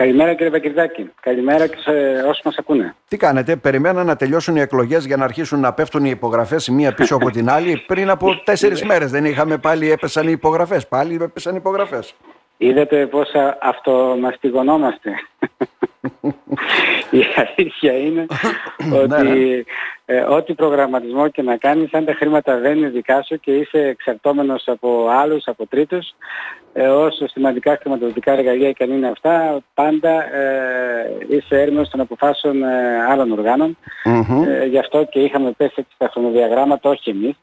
Καλημέρα κύριε Βακυρδάκη. Καλημέρα και σε όσους μας ακούνε. Τι κάνετε, περιμέναν να τελειώσουν οι εκλογές για να αρχίσουν να πέφτουν οι υπογραφές η μία πίσω από την άλλη. Πριν από τέσσερις μέρες δεν είχαμε πάλι έπεσαν οι υπογραφές. Πάλι έπεσαν οι υπογραφές. Είδατε πώς αυτομαστιγωνόμαστε. Η αλήθεια είναι ναι, ότι ναι. ε, ό,τι προγραμματισμό και να κάνεις, αν τα χρήματα δεν είναι δικά σου και είσαι εξαρτώμενος από άλλους, από τρίτους, ε, όσο σημαντικά χρηματοδοτικά εργαλεία και αν είναι αυτά, πάντα ε, είσαι έρμεος των αποφάσεων ε, άλλων οργάνων. Ε, γι' αυτό και είχαμε πέσει έτσι στα χρονοδιαγράμματα, όχι εμείς.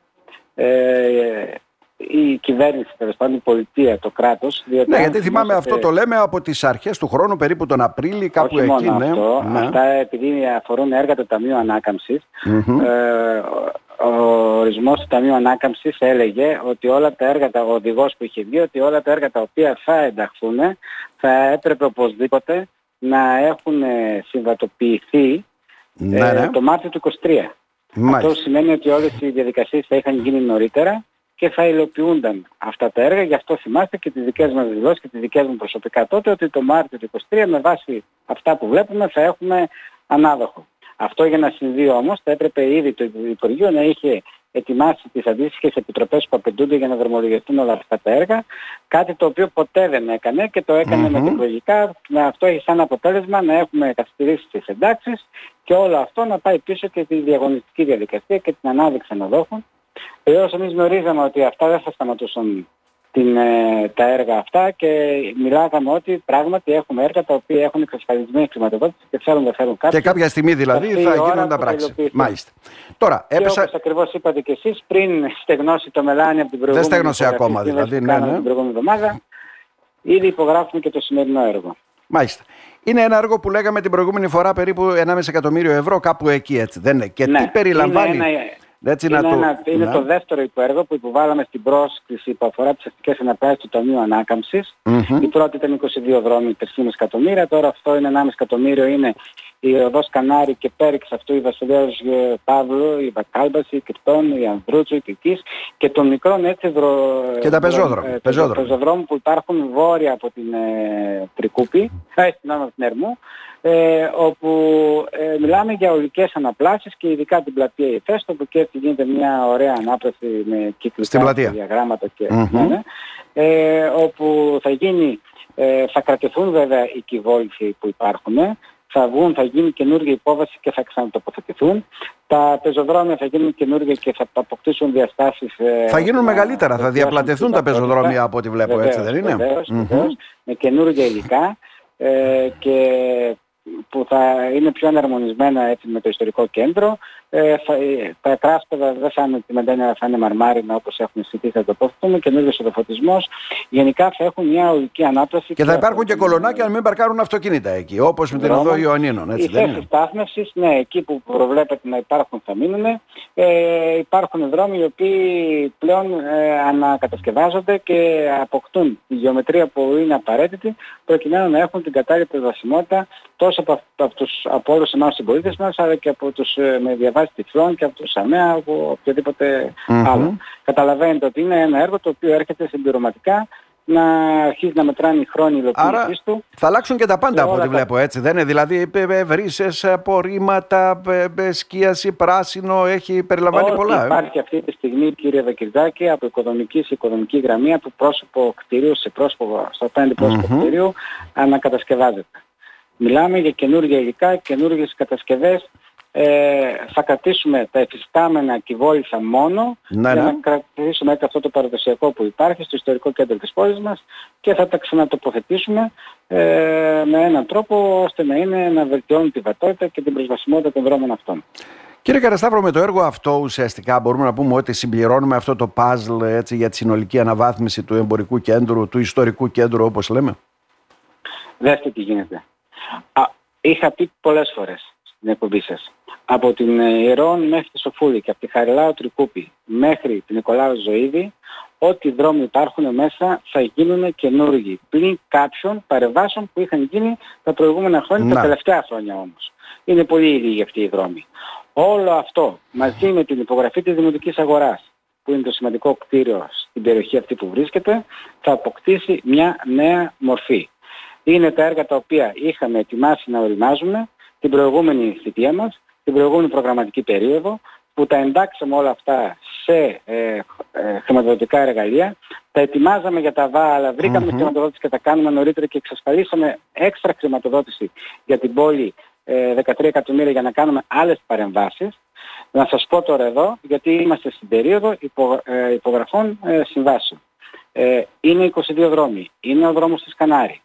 Ε, η κυβέρνηση, τέλος πάντων η πολιτεία, το κράτος. Ναι, γιατί θυμάμαι αυτό το λέμε από τις αρχές του χρόνου, περίπου τον Απρίλιο, κάπου Όχι εκεί. Μόνο ναι. αυτό, ναι. Αυτά επειδή αφορούν έργα του Ταμείου Ανάκαμψης. Mm-hmm. Ε, ο ορισμός του Ταμείου Ανάκαμψης έλεγε ότι όλα τα έργα, ο οδηγός που είχε βγει, ότι όλα τα έργα τα οποία θα ενταχθούν θα έπρεπε οπωσδήποτε να έχουν συμβατοποιηθεί ναι, ε, ναι. το Μάρτιο του 2023. Αυτό σημαίνει ότι όλες οι διαδικασίες θα είχαν γίνει νωρίτερα και θα υλοποιούνταν αυτά τα έργα. Γι' αυτό θυμάστε και τις δικές μας δηλώσεις και τις δικές μου προσωπικά τότε ότι το Μάρτιο του 2023 με βάση αυτά που βλέπουμε θα έχουμε ανάδοχο. Αυτό για να συμβεί όμως θα έπρεπε ήδη το Υπουργείο να είχε ετοιμάσει τις αντίστοιχες επιτροπές που απαιτούνται για να δρομολογηθούν όλα αυτά τα έργα, κάτι το οποίο ποτέ δεν έκανε και το έκανε mm-hmm. με να αυτό έχει σαν αποτέλεσμα να έχουμε καθυστερήσει τις εντάξεις και όλο αυτό να πάει πίσω και τη διαγωνιστική διαδικασία και την ανάδειξη αναδόχων Βεβαίως εμείς γνωρίζαμε ότι αυτά δεν θα σταματούσαν την, ε, τα έργα αυτά και μιλάγαμε ότι πράγματι έχουμε έργα τα οποία έχουν εξασφαλισμένη χρηματοδότηση και θέλουν να φέρουν κάτι. Και κάποια στιγμή δηλαδή θα γίνουν τα πράξη. Μάλιστα. Τώρα, έπεσα... Και όπως ακριβώς είπατε και εσείς, πριν στεγνώσει το μελάνι από την προηγούμενη Δεν στεγνώσει ακόμα δηλαδή, ναι, ναι. την προηγούμενη εβδομάδα, ήδη υπογράφουμε και το σημερινό έργο. Μάλιστα. Είναι ένα έργο που λέγαμε την προηγούμενη φορά περίπου 1,5 εκατομμύριο ευρώ, κάπου εκεί έτσι. Δεν είναι. Και ναι, τι περιλαμβάνει; Είναι ένα έτσι είναι, να ένα, το... είναι ναι. το δεύτερο υποέργο που υποβάλαμε στην πρόσκληση που αφορά τις αστικές αναπράσεις του Ταμείου Ανάκαμψης. Mm-hmm. Η πρώτη ήταν 22 δρόμοι, 3,5 εκατομμύρια. Τώρα αυτό είναι 1,5 εκατομμύριο. Είναι η οδός Κανάρη και πέριξ αυτού η Βασιλέως Παύλου, η Βακάλμπαση, η Κρυπτών, η Ανδρούτσου, η Κικής και των μικρών έτσι δρο... και τα πεζόδρομου, ε, πεζόδρομου που υπάρχουν βόρεια από την ε, Τρικούπη, ε, στην από την Ερμού, ε, όπου ε, μιλάμε για ολικές αναπλάσεις και ειδικά την πλατεία Ιφέστο που και έτσι γίνεται μια ωραία ανάπλαση με κυκλικά διαγράμματα και mm-hmm. ναι, ε, όπου θα γίνει, ε, θα κρατηθούν βέβαια οι κυβόληθοι που υπάρχουν, θα βγουν, θα γίνει καινούργια υπόβαση και θα ξανατοποθετηθούν. Τα πεζοδρόμια θα γίνουν καινούργια και θα αποκτήσουν διαστάσεις. Ε, θα γίνουν μεγαλύτερα, θα διαπλατεθούν τα πεζοδρόμια από ό,τι βλέπω, βεβαίως, έτσι δεν είναι; Βεβαίως, βεβαίως, με καινούργια υλικά ε, και που θα είναι πιο αναρμονισμένα έτσι, με το ιστορικό κέντρο. Ε, θα, τα κράσπεδα δεν θα είναι μεντένια, θα είναι μαρμάρινα όπως έχουν συνηθίσει να το πούμε, καινούργιος οδοφωτισμός. Γενικά θα έχουν μια ολική ανάπτυξη. Και θα υπάρχουν και κολονάκια αν μην παρκάρουν αυτοκίνητα εκεί, όπως με την οδό Ιωαννίνων. Έτσι, Οι θέσεις στάθμευσης, ναι, εκεί που προβλέπεται να υπάρχουν θα μείνουν. Ε, υπάρχουν δρόμοι οι οποίοι πλέον ε, ανακατασκευάζονται και αποκτούν τη γεωμετρία που είναι απαραίτητη προκειμένου να έχουν την κατάλληλη προσβασιμότητα τόσο από, από, τους, από όλους εμάς τους συμπολίτες μας αλλά και από τους ε, με διαβάσεις τυφλών και από τους ΑΜΕΑ από οποιοδήποτε mm-hmm. άλλο. Καταλαβαίνετε ότι είναι ένα έργο το οποίο έρχεται συμπληρωματικά να αρχίσει να μετράνει χρόνια υλοποίησης του. θα αλλάξουν και τα πάντα από ό,τι βλέπω έτσι. Δεν είναι δηλαδή βρύσες, απορρίμματα, σκίαση, πράσινο, έχει περιλαμβάνει πολλά. Ε. Υπάρχει αυτή τη στιγμή κύριε Δακυρδάκη από οικοδομική σε οικοδομική γραμμή από πρόσωπο κτίριου σε πρόσωπο, στο απέναντι πρόσωπο mm-hmm. κτίριου ανακατασκευάζεται. Μιλάμε για καινούργια υλικά, καινούργιες κατασκευές. Ε, θα κρατήσουμε τα εφιστάμενα κυβόλυθα μόνο ναι, για ναι. να κρατήσουμε έτσι αυτό το παραδοσιακό που υπάρχει στο ιστορικό κέντρο της πόλης μας και θα τα ξανατοποθετήσουμε ε, με έναν τρόπο ώστε να είναι να βελτιώνουν τη βατότητα και την προσβασιμότητα των δρόμων αυτών. Κύριε Καρασταύρο, με το έργο αυτό ουσιαστικά μπορούμε να πούμε ότι συμπληρώνουμε αυτό το puzzle έτσι, για τη συνολική αναβάθμιση του εμπορικού κέντρου, του ιστορικού κέντρου όπως λέμε; Δέστε τι γίνεται. Α, είχα πει πολλές φορές στην εκπομπή σας. Από την Ιερών μέχρι τη Σοφούλη και από τη Χαριλάου Τρικούπη μέχρι την Νικολάου Ζωήδη, ό,τι δρόμοι υπάρχουν μέσα θα γίνουν καινούργιοι. Πλην κάποιων παρεμβάσεων που είχαν γίνει τα προηγούμενα χρόνια, τα τελευταία χρόνια όμως. Είναι πολύ λίγοι αυτοί οι δρόμοι. Όλο αυτό μαζί με την υπογραφή της Δημοτικής Αγοράς, που είναι το σημαντικό κτίριο στην περιοχή αυτή που βρίσκεται, θα αποκτήσει μια νέα μορφή. Είναι τα έργα τα οποία είχαμε ετοιμάσει να οριμάζουμε την προηγούμενη θητεία μας, την προηγούμενη προγραμματική περίοδο, που τα εντάξαμε όλα αυτά σε ε, ε, χρηματοδοτικά εργαλεία, τα ετοιμάζαμε για τα ΒΑ, αλλά βρήκαμε χρηματοδότηση και τα κάνουμε νωρίτερα και εξασφαλίσαμε έξτρα χρηματοδότηση για την πόλη 13 ε, εκατομμύρια για να κάνουμε άλλες παρεμβάσεις. Να σας πω τώρα εδώ, γιατί είμαστε στην περίοδο υπο, ε, υπογραφών ε, συμβάσεων. Ε, είναι 22 δρόμοι. Είναι ο δρόμος της Κανάρη.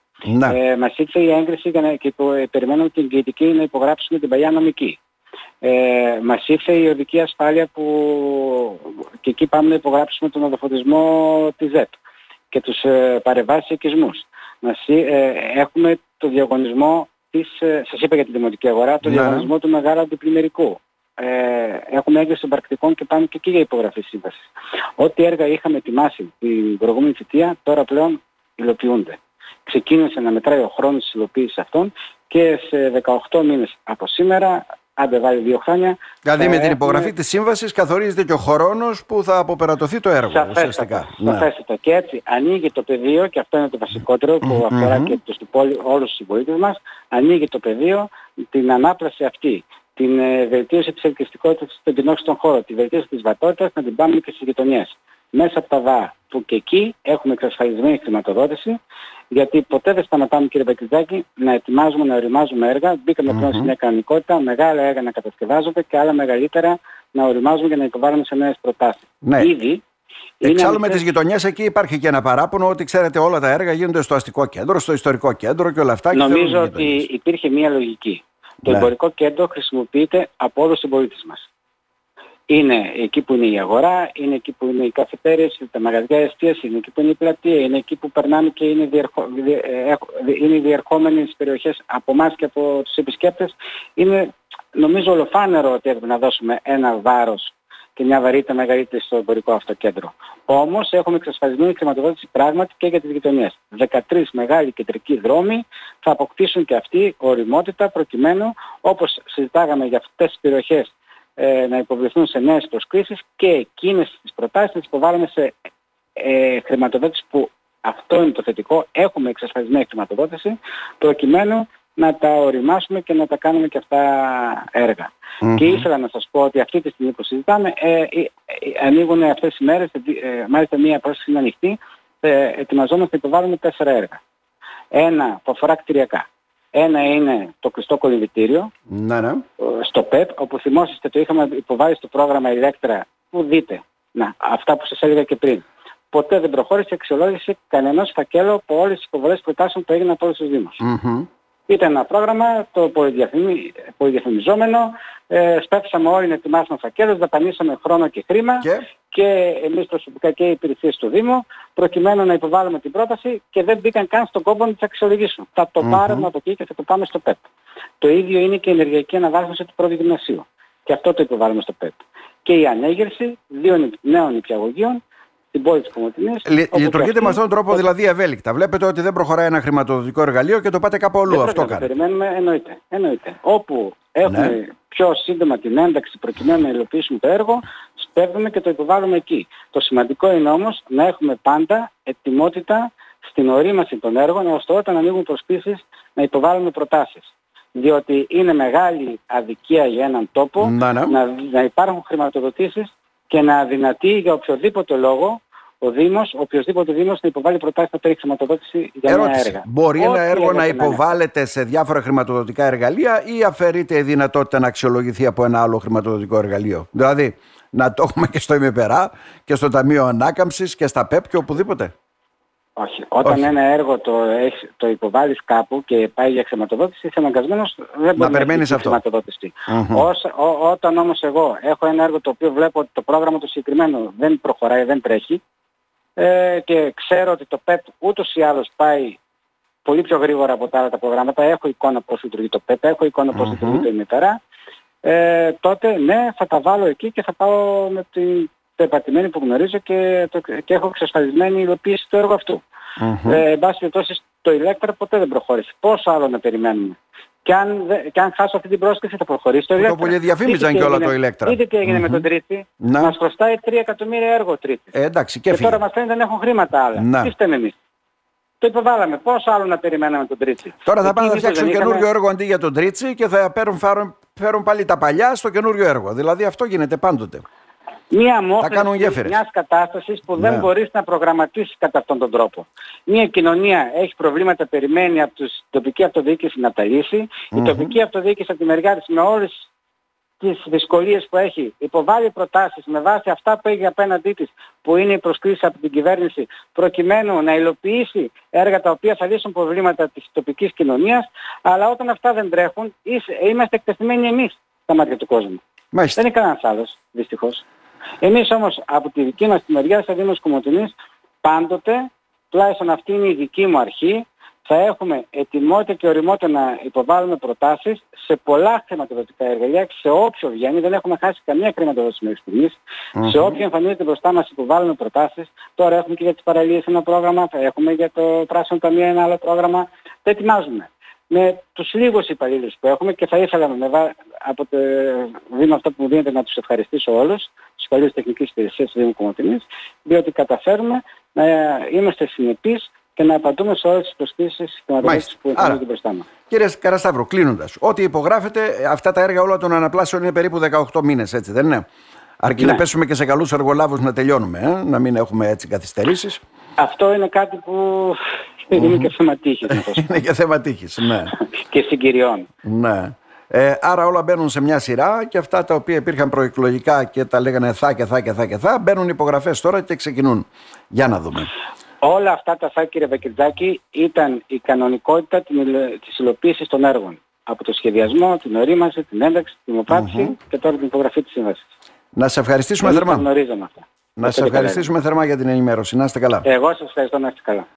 Ε, μας ήρθε η έγκριση για να, και περιμένουμε την ποιητική να υπογράψουμε την παλιά νομική. Ε, μας ήρθε η οδική ασφάλεια που και εκεί πάμε να υπογράψουμε τον οδοφωτισμό της ЗΕΠ και τους ε, παρεμβάσεις οικισμούς. Μας, ε, έχουμε το διαγωνισμό της, ε, σας είπα για την δημοτική αγορά, το ναι. διαγωνισμό του μεγάλου αντιπλημμυρικού. Ε, έχουμε έγκριση των πρακτικών και πάμε και εκεί για υπογραφή σύμβασης. Ό,τι έργα είχαμε ετοιμάσει την προηγούμενη θητεία τώρα πλέον υλοποιούνται. Ξεκίνησε να μετράει ο χρόνος της υλοποίησης αυτών και σε 18 μήνες από σήμερα άντε βάλει δύο χρόνια. Δηλαδή με την υπογραφή της σύμβασης καθορίζεται και ο χρόνος που θα αποπερατωθεί το έργο σαφέστατα, ουσιαστικά. Σαφέστατα. Και έτσι ανοίγει το πεδίο και αυτό είναι το βασικότερο που αφορά και τους πόλη, όλους τους συμπολίτες μας. Ανοίγει το πεδίο την ανάπλαση αυτή την ε, βελτίωση της ελκυστικότητας των κοινών χώρο, τη βελτίωση της βατότητας να την πάμε και στις γειτονιές μέσα από τα ΒΑ που και εκεί έχουμε εξασφαλισμένη χρηματοδότηση γιατί ποτέ δεν σταματάμε κύριε Μπακριτζάκη να ετοιμάζουμε, να οριμάζουμε έργα. Μπήκαμε mm-hmm. πλέον σε μια κανονικότητα, μεγάλα έργα να κατασκευάζονται και άλλα μεγαλύτερα να οριμάζουμε για να υποβάλουμε σε νέες προτάσεις. Ναι. Ήδη Εξάλλου με τις γειτονιές εκεί υπάρχει και ένα παράπονο ότι ξέρετε όλα τα έργα γίνονται στο αστικό κέντρο, στο ιστορικό κέντρο και όλα αυτά. Νομίζω ότι υπήρχε μια λογική. Το ναι. εμπορικό κέντρο χρησιμοποιείται από όλους τους συμπολίτες μας είναι εκεί που είναι η αγορά, είναι εκεί που είναι οι καφετέρειες, τα μαγαζιά εστίαση, είναι εκεί που είναι η πλατεία, είναι εκεί που περνάμε και είναι, διερχο... Ε, είναι οι διερχόμενες περιοχές από εμάς και από τους επισκέπτες. Είναι νομίζω ολοφάνερο ότι έπρεπε να δώσουμε ένα βάρος και μια βαρύτητα μεγαλύτερη στο εμπορικό αυτό κέντρο. Όμως έχουμε εξασφαλισμένη χρηματοδότηση πράγματι και για τις γειτονιές. 13 μεγάλοι κεντρικοί δρόμοι θα αποκτήσουν και αυτοί οριμότητα προκειμένου όπως συζητάγαμε για αυτές τις περιοχές ε, να υποβληθούν σε νέες προσκλήσεις και εκείνες τις προτάσεις τις υποβάλλουμε σε ε, χρηματοδότηση που αυτό είναι το θετικό, έχουμε εξασφαλισμένη χρηματοδότηση προκειμένου να τα οριμάσουμε και να τα κάνουμε και αυτά Και ήθελα να σας πω ότι αυτή τη στιγμή που συζητάμε ε, ε, ε ανοίγουν αυτές τις μέρες, ε, μάλιστα μία πρόσκληση είναι ανοιχτή, ε, ετοιμαζόμαστε να υποβάλουμε τέσσερα έργα. Ένα που αφορά κτηριακά. Ένα είναι το κλειστό κολυμπητήριο ναι, ναι. στο ΠΕΠ, όπου θυμόσαστε το είχαμε υποβάλει στο πρόγραμμα Ηλέκτρα, που δείτε, να, αυτά που σας έλεγα και πριν. Ποτέ δεν προχώρησε η αξιολόγηση κανενός φακέλου από όλες τις υποβολές προτάσεων που έγιναν από όλους τους Δήμους. Ήταν ένα πρόγραμμα το πολυδιαφημιζόμενο, ε, σπέφτησαμε όλοι να ετοιμάσουμε φακέλους, δαπανίσαμε χρόνο και χρήμα και, και εμείς προσωπικά και οι υπηρεσίες του Δήμου προκειμένου να υποβάλουμε την πρόταση και δεν μπήκαν καν στον κόμπο να τις αξιολογήσουν. Θα το mm-hmm. πάρουμε από εκεί και θα το πάμε στο ΠΕΠ. Το ίδιο είναι και η ενεργειακή αναβάθμιση του πρώτου γυμνασίου. Και αυτό το υποβάλλουμε στο ΠΕΠ. Και η ανέγερση δύο νέων νηπιαγωγείων στην πόλη της Κομωτινής. Λειτουργείτε με αυτόν τον τρόπο δηλαδή ευέλικτα. Βλέπετε ότι δεν προχωράει ένα χρηματοδοτικό εργαλείο και το πάτε κάπου αλλού. Αυτό κάνει. περιμένουμε, εννοείται. εννοείται. Όπου έχουμε ναι. πιο σύντομα την ένταξη προκειμένου να υλοποιήσουμε το έργο, σπέβδουμε και το υποβάλλουμε εκεί. Το σημαντικό είναι όμως να έχουμε πάντα ετοιμότητα στην ορίμαση των έργων, ώστε όταν ανοίγουν προσκλήσεις να υποβάλλουμε προτάσεις. Διότι είναι μεγάλη αδικία για έναν τόπο να, ναι. να, να υπάρχουν χρηματοδοτήσεις και να αδυνατεί για οποιοδήποτε λόγο ο Δήμος, οποιοδήποτε Δήμος να υποβάλει προτάσεις να παίρνει χρηματοδότηση για Ερώτηση. ένα έργα. Μπορεί ένα έργο να υποβάλλεται σε διάφορα χρηματοδοτικά εργαλεία ή αφαιρείται η δυνατότητα να αξιολογηθεί από ένα άλλο χρηματοδοτικό εργαλείο; Δηλαδή να το έχουμε και στο ΙΜΕΠΕΡΑ και στο Ταμείο Ανάκαμψης και στα ΠΕΠ και οπουδήποτε. Όχι. Όταν Όχι. ένα έργο το, έχει, το υποβάλλεις κάπου και πάει για χρηματοδότηση, είσαι αναγκασμένος δεν μπορεί να, περιμένεις αυτό. χρηματοδότηση. όταν όμως εγώ έχω ένα έργο το οποίο βλέπω ότι το πρόγραμμα του συγκεκριμένου δεν προχωράει, δεν τρέχει ε, και ξέρω ότι το ΠΕΠ ούτως ή άλλως πάει πολύ πιο γρήγορα από τα άλλα τα προγράμματα, έχω εικόνα πώς λειτουργεί το ΠΕΠ, έχω εικόνα πώς λειτουργεί το ημιτέρα, ε, τότε ναι θα τα βάλω εκεί και θα πάω με την επατημένη που γνωρίζω και, το, και έχω εξασφαλισμένη υλοποίηση του έργου αυτού. Mm-hmm. Ε, εν πάση περιπτώσει το ηλέκτρα ποτέ δεν προχώρησε. Πόσο άλλο να περιμένουμε. Και αν, και αν χάσω αυτή την πρόσκληση θα προχωρήσει το ηλέκτρα. Το πολύ διαφήμιζαν και όλα το ηλέκτρα. Είδε τι έγινε mm-hmm. με τον Τρίτη. Να. Μας χρωστάει 3 εκατομμύρια έργο Τρίτη. Ε, εντάξει, και, και τώρα μας φαίνεται να έχουν χρήματα άλλα. Να. Τι φταίμε εμείς. το υποβάλαμε. Πόσο άλλο να περιμέναμε τον Τρίτσι. Τώρα θα πάνε να φτιάξουν καινούριο είχαμε... έργο αντί για τον Τρίτσι και θα φέρουν, φέρουν, φέρουν πάλι τα παλιά στο καινούριο έργο. Δηλαδή αυτό γίνεται πάντοτε. Μία μόχλευση μιας κατάστασης που δεν ναι. μπορείς να προγραμματίσεις κατά αυτόν τον τρόπο. Μία κοινωνία έχει προβλήματα, περιμένει από την τοπική αυτοδιοίκηση να τα λύσει. Η τοπική αυτοδιοίκηση από τη μεριά της με όλες τις δυσκολίες που έχει υποβάλει προτάσεις με βάση αυτά που έχει απέναντί της που είναι η προσκλήση από την κυβέρνηση προκειμένου να υλοποιήσει έργα τα οποία θα λύσουν προβλήματα της τοπικής κοινωνίας αλλά όταν αυτά δεν τρέχουν είμαστε εκτεθειμένοι εμείς στα μάτια του κόσμου. Μάλιστα. Δεν είναι κανένας άλλος δυστυχώς. Εμείς όμως από τη δική μας τη μεριά σαν Δήμος Κομωτινής πάντοτε, τουλάχιστον αυτή είναι η δική μου αρχή, θα έχουμε ετοιμότητα και οριμότητα να υποβάλουμε προτάσεις σε πολλά χρηματοδοτικά εργαλεία, σε όποιο βγαίνει, δεν έχουμε χάσει καμία χρηματοδότηση μέχρι στιγμής, mm-hmm. σε όποιο εμφανίζεται μπροστά μας υποβάλλουμε προτάσεις. Τώρα έχουμε και για τις παραλίες ένα πρόγραμμα, θα έχουμε για το πράσινο ταμείο ένα άλλο πρόγραμμα, το ετοιμάζουμε. Με τους λίγους υπαλλήλους που έχουμε και θα ήθελα με, από το βήμα αυτό που μου δίνετε να τους ευχαριστήσω όλους, τους υπαλλήλους τεχνικής υπηρεσίας του Δήμου Κομωτινής, διότι καταφέρουμε να είμαστε συνεπείς και να απαντούμε σε όλες τις προσκλήσεις και που εμφανίζονται μπροστά μας. Κύριε Καρασταύρο, κλείνοντας, ό,τι υπογράφετε, αυτά τα έργα όλα των αναπλάσεων είναι περίπου 18 μήνες, έτσι δεν είναι; Αρκεί ναι. να πέσουμε και σε καλούς εργολάβους να τελειώνουμε, ε; να μην έχουμε έτσι καθυστερήσεις. Αυτό είναι κάτι που είναι και θέμα τύχη. είναι και θέμα τύχη, ναι. και συγκυριών. Ναι. Ε, άρα όλα μπαίνουν σε μια σειρά και αυτά τα οποία υπήρχαν προεκλογικά και τα λέγανε θα και θα και θα και θα μπαίνουν υπογραφές τώρα και ξεκινούν. Για να δούμε. Όλα αυτά τα φάκη κύριε Βακυρτζάκη ήταν η κανονικότητα της υλοποίησης των έργων. Από το σχεδιασμό, την ορίμαση, την ένταξη, την δημοπρατηση και τώρα την υπογραφή της σύμβασης. Να σε ευχαριστήσουμε θερμά. Να σε ευχαριστήσουμε θερμά για την ενημέρωση. Να είστε καλά. Εγώ σας ευχαριστώ να είστε καλά.